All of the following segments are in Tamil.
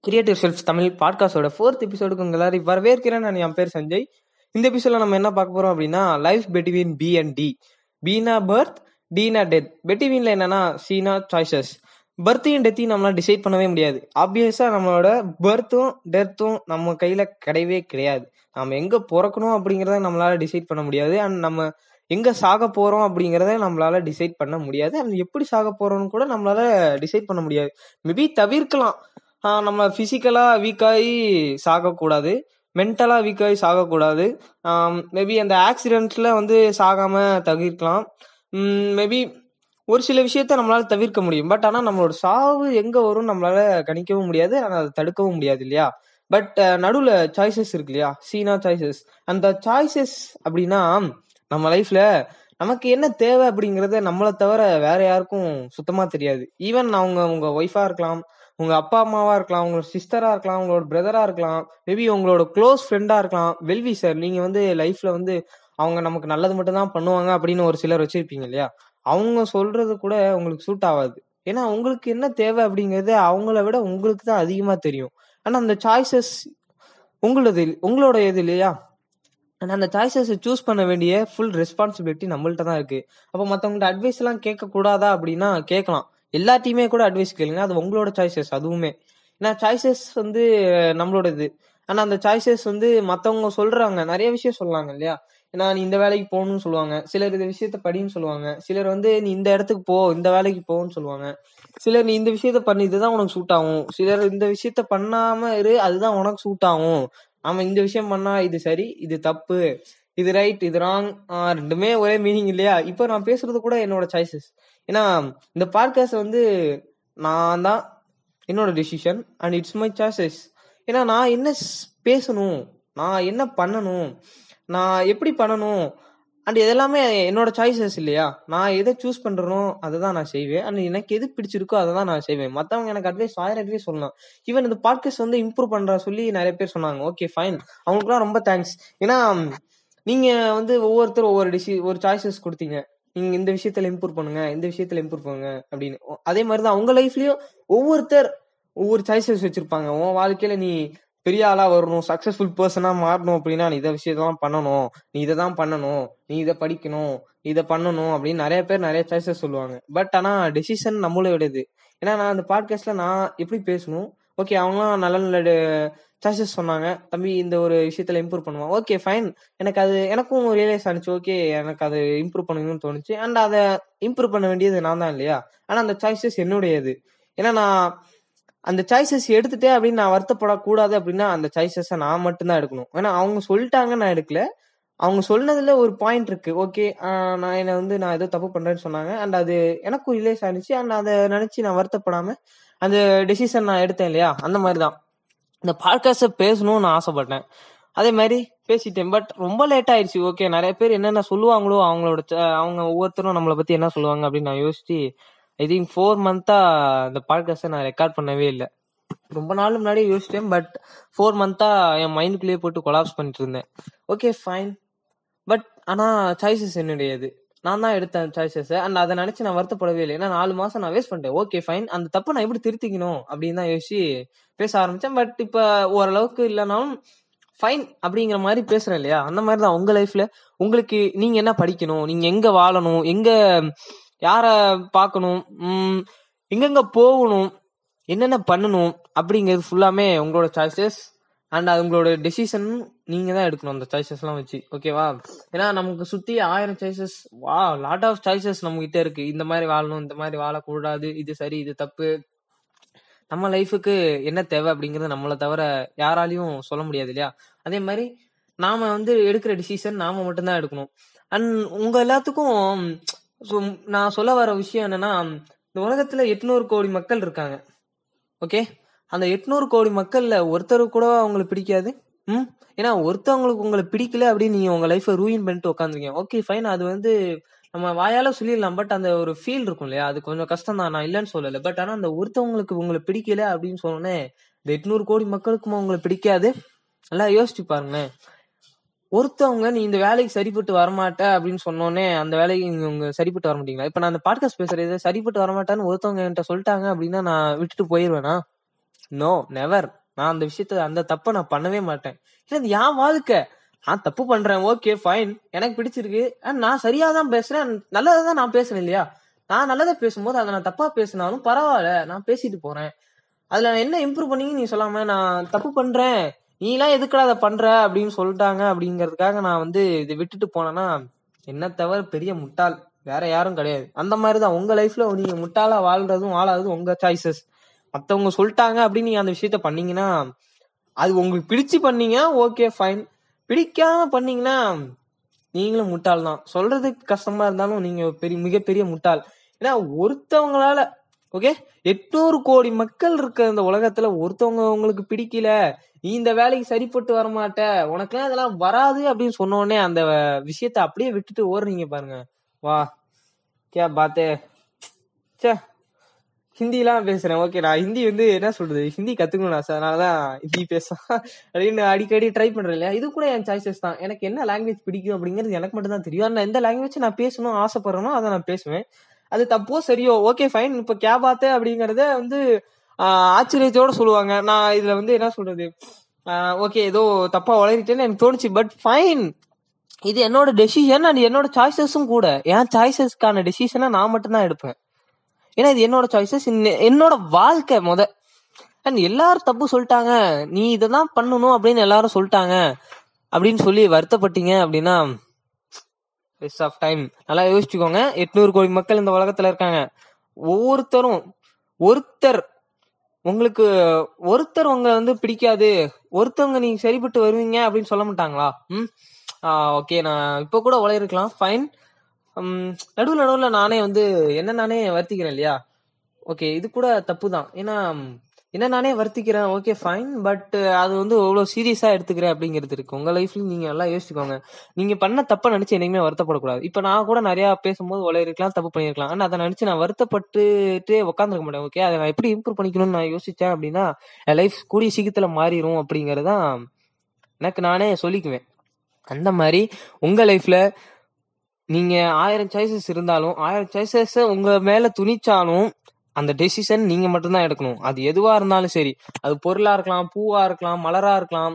கிரியேட்டிவ் செல்ஃப் தமிழ் பாட்காஸ்டோட ஃபோர்த் எபிசோடுக்கு உங்க எல்லாரும் வரவேற்கிறேன். நான் என் பேர் சஞ்சய். இந்த எபிசோட நம்ம என்ன பார்க்க போறோம் அப்படின்னா life between B and D Beena birth டீனா டெத் பெட்வீன்ல என்னன்னா சீனா சாய்ஸஸ் பர்த்தையும் டெத்தையும் நம்மளால டிசைட் பண்ணவே முடியாது. ஆப்வியஸா நம்மளோட பர்த்தும் டெத்தும் நம்ம கையில கிடையவே கிடையாது. நம்ம எங்க பிறக்கணும் அப்படிங்கறத நம்மளால டிசைட் பண்ண முடியாது. அண்ட் நம்ம எங்க சாக போறோம் அப்படிங்கறத நம்மளால டிசைட் பண்ண முடியாது. அண்ட் எப்படி சாக போறோம்னு கூட நம்மளால டிசைட் பண்ண முடியாது. மேபி தவிர்க்கலாம். நம்ம ஃபிசிக்கலாக வீக்காகி சாகக்கூடாது. மென்டலாக வீக்காகி சாகக்கூடாது. மேபி அந்த ஆக்சிடென்ட்ல வந்து சாகாமல் தவிர்க்கலாம். மேபி ஒரு சில விஷயத்த நம்மளால் தவிர்க்க முடியும். பட் ஆனால் நம்மளோட சாவு எங்கே வரும் நம்மளால் கணிக்கவும் முடியாது. ஆனால் அதை தடுக்கவும் முடியாது இல்லையா? பட் நடுவில் சாய்ஸஸ் இருக்கு இல்லையா? சீனா சாய்ஸஸ் அந்த சாய்ஸஸ் அப்படின்னா நம்ம லைஃப்பில் நமக்கு என்ன தேவை அப்படிங்கறத நம்மளை தவிர வேற யாருக்கும் சுத்தமா தெரியாது. ஈவன் அவங்க உங்க ஒய்ஃபா இருக்கலாம் உங்க அப்பா அம்மாவா இருக்கலாம் உங்களோட சிஸ்டரா இருக்கலாம் உங்களோட பிரதரா இருக்கலாம் மேபி உங்களோட க்ளோஸ் ஃப்ரெண்டா இருக்கலாம். வெல்வி சார் நீங்க வந்து லைஃப்ல வந்து அவங்க நமக்கு நல்லது மட்டும் தான் பண்ணுவாங்க அப்படின்னு ஒரு சிலர் வச்சிருப்பீங்க இல்லையா? அவங்க சொல்றது கூட உங்களுக்கு சூட் ஆகாது. ஏன்னா உங்களுக்கு என்ன தேவை அப்படிங்கறது அவங்கள விட உங்களுக்கு தான் அதிகமா தெரியும். ஆனா அந்த சாய்ஸஸ் உங்களது உங்களோட இது இல்லையா? அண்ட் அந்த சாய்ஸஸை சூஸ் பண்ண வேண்டிய ஃபுல் ரெஸ்பான்சிபிலிட்டி நம்மள்ட்ட தான் இருக்கு. அப்போ மற்றவங்கள்ட்ட அட்வைஸ் எல்லாம் கேட்கக்கூடாதா அப்படின்னா கேட்கலாம். எல்லாத்தையுமே கூட அட்வைஸ் கேளுங்க. அது உங்களோட சாய்ஸஸ் அதுவுமே. ஏன்னா சாய்ஸஸ் வந்து நம்மளோட இது ஆனால் அந்த சாய்ஸஸ் வந்து மற்றவங்க சொல்றாங்க. நிறைய விஷயம் சொல்லலாங்க இல்லையா? ஏன்னா நீ இந்த வேலைக்கு போகணும்னு சொல்லுவாங்க. சிலர் இந்த விஷயத்த படின்னு சொல்லுவாங்க. சிலர் வந்து நீ இந்த இடத்துக்கு போ இந்த வேலைக்கு போன்னு சொல்லுவாங்க. சிலர் நீ இந்த விஷயத்த பண்ணி இதுதான் உனக்கு சூட் ஆகும். சிலர் இந்த விஷயத்த பண்ணாம இரு அதுதான் உனக்கு சூட் ஆகும். அவன் இந்த விஷயம் பண்ணா இது சரி இது தப்பு இது ரைட் இது ராங் ரெண்டுமே ஒரே மீனிங் இல்லையா? இப்போ நான் பேசுறது கூட என்னோட சாய்ஸஸ் ஏன்னா இந்த பாட்காஸ்ட் வந்து நான் தான் என்னோட decision and it's my choices ஏன்னா நான் என்ன பேசணும்? நான் என்ன பண்ணணும்? நான் எப்படி பண்ணணும்? அண்ட் இதெல்லாமே என்னோட சாய்ஸஸ் இல்லையா? நான் எதை சூஸ் பண்றேனோ அதை தான் நான் செய்வேன். அண்ட் எனக்கு எது பிடிச்சிருக்கோ அதை தான் நான் செய்வேன். மத்தவங்க எனக்கு அட்வைஸ் ஆயிரம் அட்வைஸ் சொல்லலாம். ஈவன் இந்த பாட்காஸ்ட் வந்து இம்ப்ரூவ் பண்ற சொல்லி நிறைய பேர் சொன்னாங்க. ஓகே ஃபைன் அவங்களுக்குலாம் ரொம்ப தேங்க்ஸ் ஏன்னா நீங்க வந்து ஒவ்வொருத்தரும் ஒவ்வொரு டிசி ஒரு சாய்ஸஸ் கொடுத்தீங்க. நீங்க இந்த விஷயத்துல இம்ப்ரூவ் பண்ணுங்க இந்த விஷயத்துல இம்ப்ரூவ் பண்ணுங்க அப்படின்னு. அதே மாதிரி தான் லைஃப்லயும் ஒவ்வொருத்தர் ஒவ்வொரு சாய்ஸஸ் வச்சிருப்பாங்க. உன் வாழ்க்கையில நீ பெரிய ஆளா வரணும் சக்சஸ்ஃபுல் பர்சனா மாறணும் அப்படின்னா நீ இதை விஷயத்தான் பண்ணணும். நீ இதை தான் பண்ணணும். நீ இதை படிக்கணும். நீ இதை பண்ணணும் அப்படின்னு நிறைய பேர் நிறைய சாய்ஸஸ் சொல்லுவாங்க. பட் ஆனா டெசிஷன் நம்மளோடது ஏன்னா நான் அந்த பாட்காஸ்ட்ல நான் எப்படி பேசணும்? ஓகே அவங்களாம் நல்ல நல்ல சாய்ஸஸ் சொன்னாங்க. தம்பி இந்த ஒரு விஷயத்துல இம்ப்ரூவ் பண்ணுவான். ஓகே ஃபைன் எனக்கு அது எனக்கும் ரியலைஸ் ஆனிச்சு. ஓகே எனக்கு அது இம்ப்ரூவ் பண்ணணும்னு தோணுச்சு. அண்ட் அதை இம்ப்ரூவ் பண்ண வேண்டியது நான் தான் இல்லையா? ஆனா அந்த சாய்ஸஸ் என்னுடையது. ஏன்னா நான் அந்த சாய்ஸஸ் எடுத்துட்டேன் அப்படின்னு நான் வருத்தப்படக்கூடாது அப்படின்னா அந்த சாய்ஸஸை நான் மட்டும்தான் எடுக்கணும். ஏன்னா அவங்க சொல்லிட்டாங்க நான் எடுக்கல. அவங்க சொன்னதுல ஒரு பாயிண்ட் இருக்கு. ஓகே நான் என்ன வந்து நான் ஏதோ தப்பு பண்றேன்னு சொன்னாங்க. அண்ட் அது எனக்கும் ரிலேஸ் ஆனிச்சு அண்ட் அதை நினைச்சு நான் வருத்தப்படாம அந்த டெசிஷன் நான் எடுத்தேன் இல்லையா? அந்த மாதிரி தான் இந்த பாட்காஸ்ட பேசணும்னு நான் ஆசைப்பட்டேன். அதே மாதிரி பேசிட்டேன். பட் ரொம்ப லேட் ஆயிடுச்சு. ஓகே நிறைய பேர் என்னென்ன சொல்லுவாங்களோ அவங்களோட அவங்க ஒவ்வொருத்தரும் நம்மளை பத்தி என்ன சொல்லுவாங்க அப்படின்னு நான் யோசிச்சு ஐ திங்க் ஃபோர் மந்த்தா அந்த பாட்காஸ்டை நான் ரெக்கார்ட் பண்ணவே இல்லை. ரொம்ப நாள் முன்னாடி யோசிச்சேன் பட் ஃபோர் மந்த்தா என் மைண்டுக்குள்ளேயே போட்டு கொலாப்ஸ் பண்ணிட்டு இருந்தேன். ஓகே ஃபைன் பட் ஆனா சாய்ஸஸ் என்னுடையது. நான் தான் எடுத்தேன் சாய்ஸஸ் அண்ட் அதை நினைச்சு நான் வருத்தப்படவே இல்லை. ஏன்னா நாலு மாசம் நான் வேஸ்ட் பண்ணிட்டேன். ஓகே ஃபைன் அந்த தப்பை நான் எப்படி திருத்திக்கணும் அப்படின்னு தான் யோசிச்சு பேச ஆரம்பிச்சேன். பட் இப்போ ஓரளவுக்கு இல்லைனாலும் ஃபைன் அப்படிங்கிற மாதிரி பேசுறேன் இல்லையா? அந்த மாதிரி தான் உங்க லைஃப்ல உங்களுக்கு நீங்க என்ன படிக்கணும்? நீங்க எங்க வாழணும்? எங்க யார பார்க்கணும் எங்கெங்க போகணும்? என்னென்ன பண்ணணும்? அப்படிங்கிறது ஃபுல்லாமே உங்களோட சாய்ஸஸ் அண்ட் அது உங்களோட டெசிஷன் நீங்க தான் எடுக்கணும் அந்த சாய்ஸஸ் எல்லாம் வச்சு. ஓகேவா ஏன்னா நமக்கு சுத்தி ஆயிரம் சாய்ஸஸ் வா லாட் ஆஃப் சாய்ஸஸ் நம்ம கிட்ட இருக்கு. இந்த மாதிரி வாழணும் இந்த மாதிரி வாழக்கூடாது. இது சரி இது தப்பு. நம்ம லைஃபுக்கு என்ன தேவை அப்படிங்கறது நம்மளை தவிர யாராலையும் சொல்ல முடியாது இல்லையா? அதே மாதிரி நாம வந்து எடுக்கிற டிசிஷன் நாம மட்டும்தான் எடுக்கணும். அண்ட் உங்க எல்லாத்துக்கும் ஸோ நான் சொல்ல வர விஷயம் என்னன்னா இந்த உலகத்துல எட்நூறு கோடி மக்கள் இருக்காங்க. ஓகே அந்த எட்நூறு கோடி மக்கள்ல ஒருத்தர் கூட அவங்களுக்கு பிடிக்காது. ம்? ஏன்னா ஒருத்தவங்களுக்கு உங்களை பிடிக்கல அப்படின்னு நீங்க உங்க லைஃபை ரூயின் பண்ணிட்டு உட்காந்துருக்கீங்க ஓகே ஃபைன் அது வந்து நம்ம வாயால சொல்லிடலாம். பட் அந்த ஒரு ஃபீல் இருக்கும் இல்லையா? அது கொஞ்சம் கஷ்டம் தான் நான் இல்லைன்னு சொல்லலை. பட் ஆனா அந்த ஒருத்தவங்களுக்கு உங்களை பிடிக்கல அப்படின்னு சொன்னோன்னே இந்த எட்நூறு கோடி மக்களுக்கும் உங்களை பிடிக்காது? நல்லா யோசிச்சு பாருங்களேன். ஒருத்தவங்க நீ இந்த வேலைக்கு சரிப்பட்டு வரமாட்ட அப்படின்னு சொன்னோன்னே அந்த வேலைக்கு நீங்க உங்க சரிப்பட்டு வர மாட்டீங்களா? இப்ப நான் அந்த பாட்காஸ்ட் பேசுறது சரிப்பட்டு வரமாட்டான்னு ஒருத்தவங்க என்கிட்ட சொல்லிட்டாங்க அப்படின்னா நான் விட்டுட்டு போயிருவேனா? நோ நெவர் நான் அந்த விஷயத்த அந்த தப்பை நான் பண்ணவே மாட்டேன். ஏன்னா இது என் வாழ்க்கை. நான் தப்பு பண்றேன். ஓகே ஃபைன் எனக்கு பிடிச்சிருக்கு. நான் சரியா தான் பேசுறேன் நல்லதை தான் நான் பேசுறேன் இல்லையா? நான் நல்லதை பேசும்போது அதை நான் தப்பா பேசினாலும் பரவாயில்ல. நான் பேசிட்டு போறேன். அதுல நான் என்ன இம்ப்ரூவ் பண்ணீங்கன்னு நீ சொல்லாம நான் தப்பு பண்றேன். நீலாம் எதுக்குடா அதை பண்ற அப்படின்னு சொல்லிட்டாங்க அப்படிங்கறதுக்காக நான் வந்து இதை விட்டுட்டு போனேன்னா என்ன தவிர பெரிய முட்டாள் வேற யாரும் கிடையாது. அந்த மாதிரிதான் உங்க லைஃப்ல நீங்க முட்டாளா வாழ்றதும் வாழாததும் உங்க சாய்ஸஸ் மத்தவங்க சொல்லிட்டாங்க அப்படின்னு நீங்க அந்த விஷயத்த பண்ணீங்கன்னா அது உங்களுக்கு பிடிச்சு பண்ணீங்க ஓகே ஃபைன் பிடிக்காம பண்ணீங்கன்னா நீங்களும் முட்டாள் தான் சொல்றதுக்கு கஷ்டமா இருந்தாலும் நீங்க பெரிய மிகப்பெரிய முட்டாள். ஏன்னா ஒருத்தவங்களால ஓகே எட்நூறு கோடி மக்கள் இருக்க இந்த உலகத்துல ஒருத்தவங்க உங்களுக்கு பிடிக்கல. நீ இந்த வேலைக்கு சரிப்பட்டு வரமாட்ட. உனக்கெல்லாம் இதெல்லாம் வராது அப்படின்னு சொன்ன உடனே அந்த விஷயத்த அப்படியே விட்டுட்டு ஓடுறீங்க பாருங்க. வா. கே பாத்தே. ச்சே. ஹிந்திலாம் பேசுறேன். ஓகே நான் ஹிந்தி வந்து என்ன சொல்றது? ஹிந்தி கத்துக்கணும் ஆசை அதனாலதான் ஹிந்தி பேசுறேன் அப்படின்னு அடிக்கடி ட்ரை பண்றேன் இல்லையா? இது கூட என் சாய்ஸஸ் தான். எனக்கு என்ன லாங்குவேஜ் பிடிக்கும் அப்படிங்கிறது எனக்கு மட்டும் தான் தெரியும் நான் எந்த லாங்குவேஜ் நான் பேசணும் ஆசைப்படுறேனோ அதை நான் பேசுவேன். அது தப்போ சரியோ? ஓகே ஃபைன் இப்ப கேபாத்து அப்படிங்கறத வந்து ஆச்சரியத்தோட சொல்லுவாங்க. நான் இதுல வந்து என்ன சொல்றது? ஓகே ஏதோ தப்பா வளரிட்டேன்னு எனக்கு தோணுச்சு. பட் ஃபைன் இது என்னோட டெசிஷன் அண்ட் என்னோட சாய்ஸஸும் கூட. என் சாய்ஸஸ்க்கான டெசிஷனை நான் மட்டும்தான் எடுப்பேன். ஏன்னா இது என்னோட சாய்ஸஸ் என்னோட வாழ்க்கை முத. அண்ட் எல்லாரும் தப்பு சொல்லிட்டாங்க. நீ இதெல்லாம் பண்ணணும் அப்படின்னு எல்லாரும் சொல்லிட்டாங்க. அப்படின்னு சொல்லி வருத்தப்பட்டீங்க அப்படின்னா வேஸ்ட் ஆஃப் டைம் நல்லா யோசிச்சுக்கோங்க. எட்நூறு கோடி மக்கள் இந்த உலகத்துல இருக்காங்க. ஒவ்வொருத்தரும் ஒருத்தர் உங்களுக்கு ஒருத்தர் உங்களை வந்து பிடிக்காது. ஒருத்தவங்க நீங்க சரிப்பட்டு வருவீங்க அப்படின்னு சொல்ல மாட்டாங்களா? ம்? ஓகே நான் இப்போ கூட உழையிருக்கலாம் ஃபைன் நடுவில் நடுவில் நானே வந்து என்ன நானே வருத்திக்கிறேன் இல்லையா? ஓகே இது கூட தப்பு தான் ஏன்னா என்ன நானே வருத்திக்கிறேன் ஓகே ஃபைன் பட் அது வந்து அவ்வளோ சீரியஸா எடுத்துக்கிறேன் அப்படிங்கிறது இருக்கு. உங்க லைஃப்ல நீங்க நல்லா யோசிச்சுக்கோங்க. நீங்க பண்ண தப்ப நினைச்சு என்னைக்குமே வருத்தப்படக்கூடாது. இப்ப நான் கூட நிறைய பேசும்போது உழையிருக்கலாம் தப்பு பண்ணிருக்கலாம். ஆனா அதை நினைச்சு நான் வருத்தப்பட்டுட்டு உட்காந்துருக்க மாட்டேன் ஓகே அதை நான் எப்படி இம்ப்ரூவ் பண்ணிக்கணும்னு நான் யோசிச்சேன் அப்படின்னா என் லைஃப் கூடிய சீக்கிரத்துல மாறிடும் அப்படிங்கறதான் எனக்கு நானே சொல்லிக்குவேன். அந்த மாதிரி உங்க லைஃப்ல நீங்க ஆயிரம் சாய்ஸஸ் இருந்தாலும் ஆயிரம் சாய்ஸஸ் உங்க மேல துணிச்சாலும் அந்த டெசிஷன் நீங்க மட்டும்தான் எடுக்கணும். அது எதுவா இருந்தாலும் சரி. அது பொருளா இருக்கலாம் பூவா இருக்கலாம் மலரா இருக்கலாம்.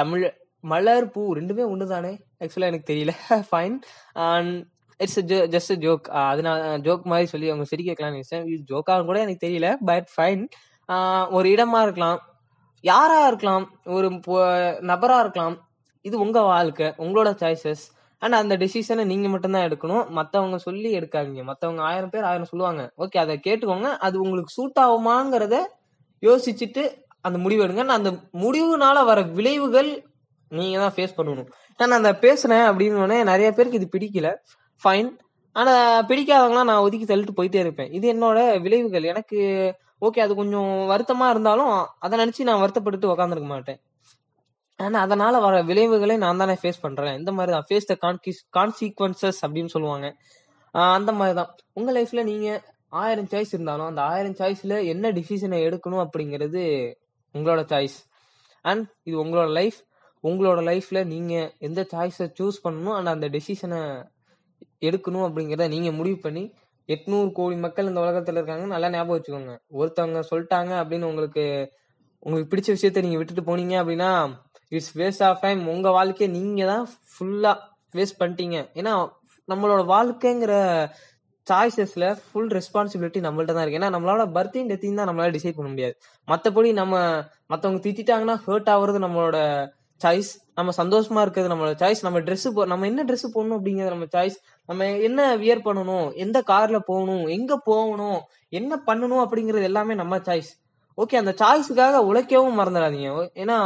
தமிழ் மலர் பூ ரெண்டுமே ஒன்று தானே ஆக்சுவலா எனக்கு தெரியல. Fine and it's just joke அது நான் ஜோக் மாதிரி சொல்லி அவங்க சிரிக்க வைக்கலாம்னு நினைச்சேன். இது ஜோக்காக கூட எனக்கு தெரியல பட் ஃபைன் ஒரு இடமா இருக்கலாம் யாரா இருக்கலாம் ஒரு நபரா இருக்கலாம். இது உங்க வாழ்க்கை உங்களோட சாய்ஸஸ் அண்ட் அந்த டெசிஷனை நீங்க மட்டும்தான் எடுக்கணும். மத்தவங்க சொல்லி எடுக்காதீங்க. மத்தவங்க ஆயிரம் பேர் ஆயிரம் சொல்லுவாங்க. ஓகே அதை கேட்டுக்கோங்க. அது உங்களுக்கு சூட் ஆகுமாங்கிறத யோசிச்சுட்டு அந்த முடிவு எடுங்க. நான் அந்த முடிவுனால வர விளைவுகள் நீங்க தான் ஃபேஸ் பண்ணணும். நான் அந்த பேசுறேன் அப்படின்னு நிறைய பேருக்கு இது பிடிக்கல. ஃபைன் ஆனா பிடிக்காதவங்களாம் நான் ஒதுக்கி தள்ளிட்டு போயிட்டே இருப்பேன். இது என்னோட விளைவுகள். எனக்கு ஓகே அது கொஞ்சம் வருத்தமா இருந்தாலும் அதை நினைச்சு நான் வருத்தப்பட்டுட்டு உக்காந்துருக்க மாட்டேன். ஆனா அதனால வர விளைவுகளை நான் தானே ஃபேஸ் பண்றேன். இந்த மாதிரி தான். ஃபேஸ் த கான்சிக்வன்சஸ் அப்படின்னு சொல்லுவாங்க. அந்த மாதிரி தான். உங்க லைஃப்ல நீங்க ஆயிரம் சாய்ஸ் இருந்தாலும் அந்த ஆயிரம் சாய்ஸ்ல என்ன டிசிஷனை எடுக்கணும் அப்படிங்கிறது உங்களோட சாய்ஸ் அண்ட் இது உங்களோட லைஃப் உங்களோட லைஃப்ல நீங்க எந்த சாய்ஸை சூஸ் பண்ணணும் அண்ட் அந்த டெசிஷனை எடுக்கணும் அப்படிங்கிறத நீங்க முடிவு பண்ணி எட்நூறு கோடி மக்கள் இந்த உலகத்துல இருக்காங்க நல்லா ஞாபகம் வச்சுக்கோங்க. ஒருத்தவங்க சொல்லிட்டாங்க அப்படின்னு உங்களுக்கு உங்களுக்கு பிடிச்ச விஷயத்த நீங்க விட்டுட்டு போனீங்க அப்படின்னா இட்ஸ் வேஸ்ட் ஆஃப் டைம் உங்க வாழ்க்கையை நீங்க தான் ஃபுல்லா வேஸ்ட் பண்ணிட்டீங்க. ஏன்னா நம்மளோட வாழ்க்கைங்கிற சாய்ஸஸ்ல ஃபுல் ரெஸ்பான்சிபிலிட்டி நம்மள்ட்ட தான் இருக்கு. ஏன்னா நம்மளோட பர்த்தையும் டெத்தையும் தான் நம்மளால டிசைட் பண்ண முடியாது. மத்தபடி நம்ம மத்தவங்க திட்டிட்டாங்கன்னா ஹர்ட் ஆகுறது நம்மளோட சாய்ஸ் நம்ம சந்தோஷமா இருக்கிறது நம்மளோட சாய்ஸ் நம்ம ட்ரெஸ் போ நம்ம என்ன ட்ரெஸ் போடணும் அப்படிங்கிறது நம்ம சாய்ஸ் நம்ம என்ன வியர் பண்ணணும்? எந்த கார்ல போகணும்? எங்க போகணும்? என்ன பண்ணணும் அப்படிங்கிறது எல்லாமே நம்ம சாய்ஸ் ஓகே அந்த சாய்ஸுக்காக உழைக்கவும் மறந்துடாதீங்க. ஏன்னா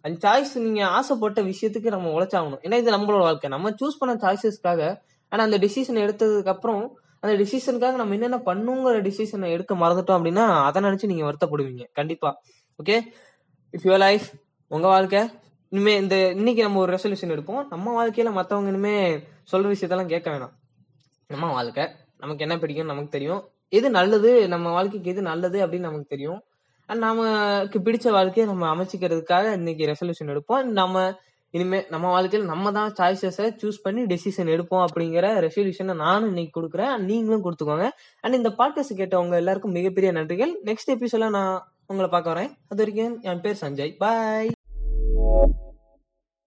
அந்த சாய்ஸ் நீங்க ஆசைப்பட்ட விஷயத்துக்கு நம்ம உழைச்சாகணும். ஏன்னா இது நம்மளோட வாழ்க்கை. நம்ம சூஸ் பண்ண சாய்ஸஸ்க்காக ஆனா அந்த டிசிஷன் எடுத்ததுக்கு அப்புறம் அந்த டிசிஷனுக்காக நம்ம என்னென்ன பண்ணுங்கிற டிசிஷனை எடுக்க மறந்துட்டோம் அப்படின்னா அதை நினைச்சு நீங்க வருத்தப்படுவீங்க. கண்டிப்பா. ஓகே இஃப் யுவர் லைஃப் உங்க வாழ்க்கை இனிமே இந்த இன்னைக்கு நம்ம ஒரு ரெசல்யூஷன் எடுப்போம். நம்ம வாழ்க்கையில மத்தவங்க இனிமே சொல்ற விஷயத்தெல்லாம் கேட்க வேணாம். நம்ம வாழ்க்கை நமக்கு என்ன பிடிக்கும் நமக்கு தெரியும். எது நல்லது நம்ம வாழ்க்கைக்கு எது நல்லது அப்படின்னு நமக்கு தெரியும். நமக்கு பிடிச்ச வாழ்க்கையை நம்ம அமைச்சிக்கிறதுக்காக இன்னைக்கு ரெசல்யூஷன் எடுப்போம். நம்ம இனிமே நம்ம வாழ்க்கையில நம்ம தான் சாய்ஸஸை சூஸ் பண்ணி டெசிஷன் எடுப்போம் அப்படிங்கிற ரெசல்யூஷனை நானும் இன்னைக்கு கொடுக்குறேன். நீங்களும் கொடுத்துக்கோங்க. அண்ட் இந்த பாட்காஸ்ட் கேட்டவங்க எல்லாருக்கும் மிகப்பெரிய நன்றிகள். நெக்ஸ்ட் எபிசோட நான் உங்களை பார்க்க வரேன். அது வரைக்கும் என் பேர் சஞ்சய். பாய்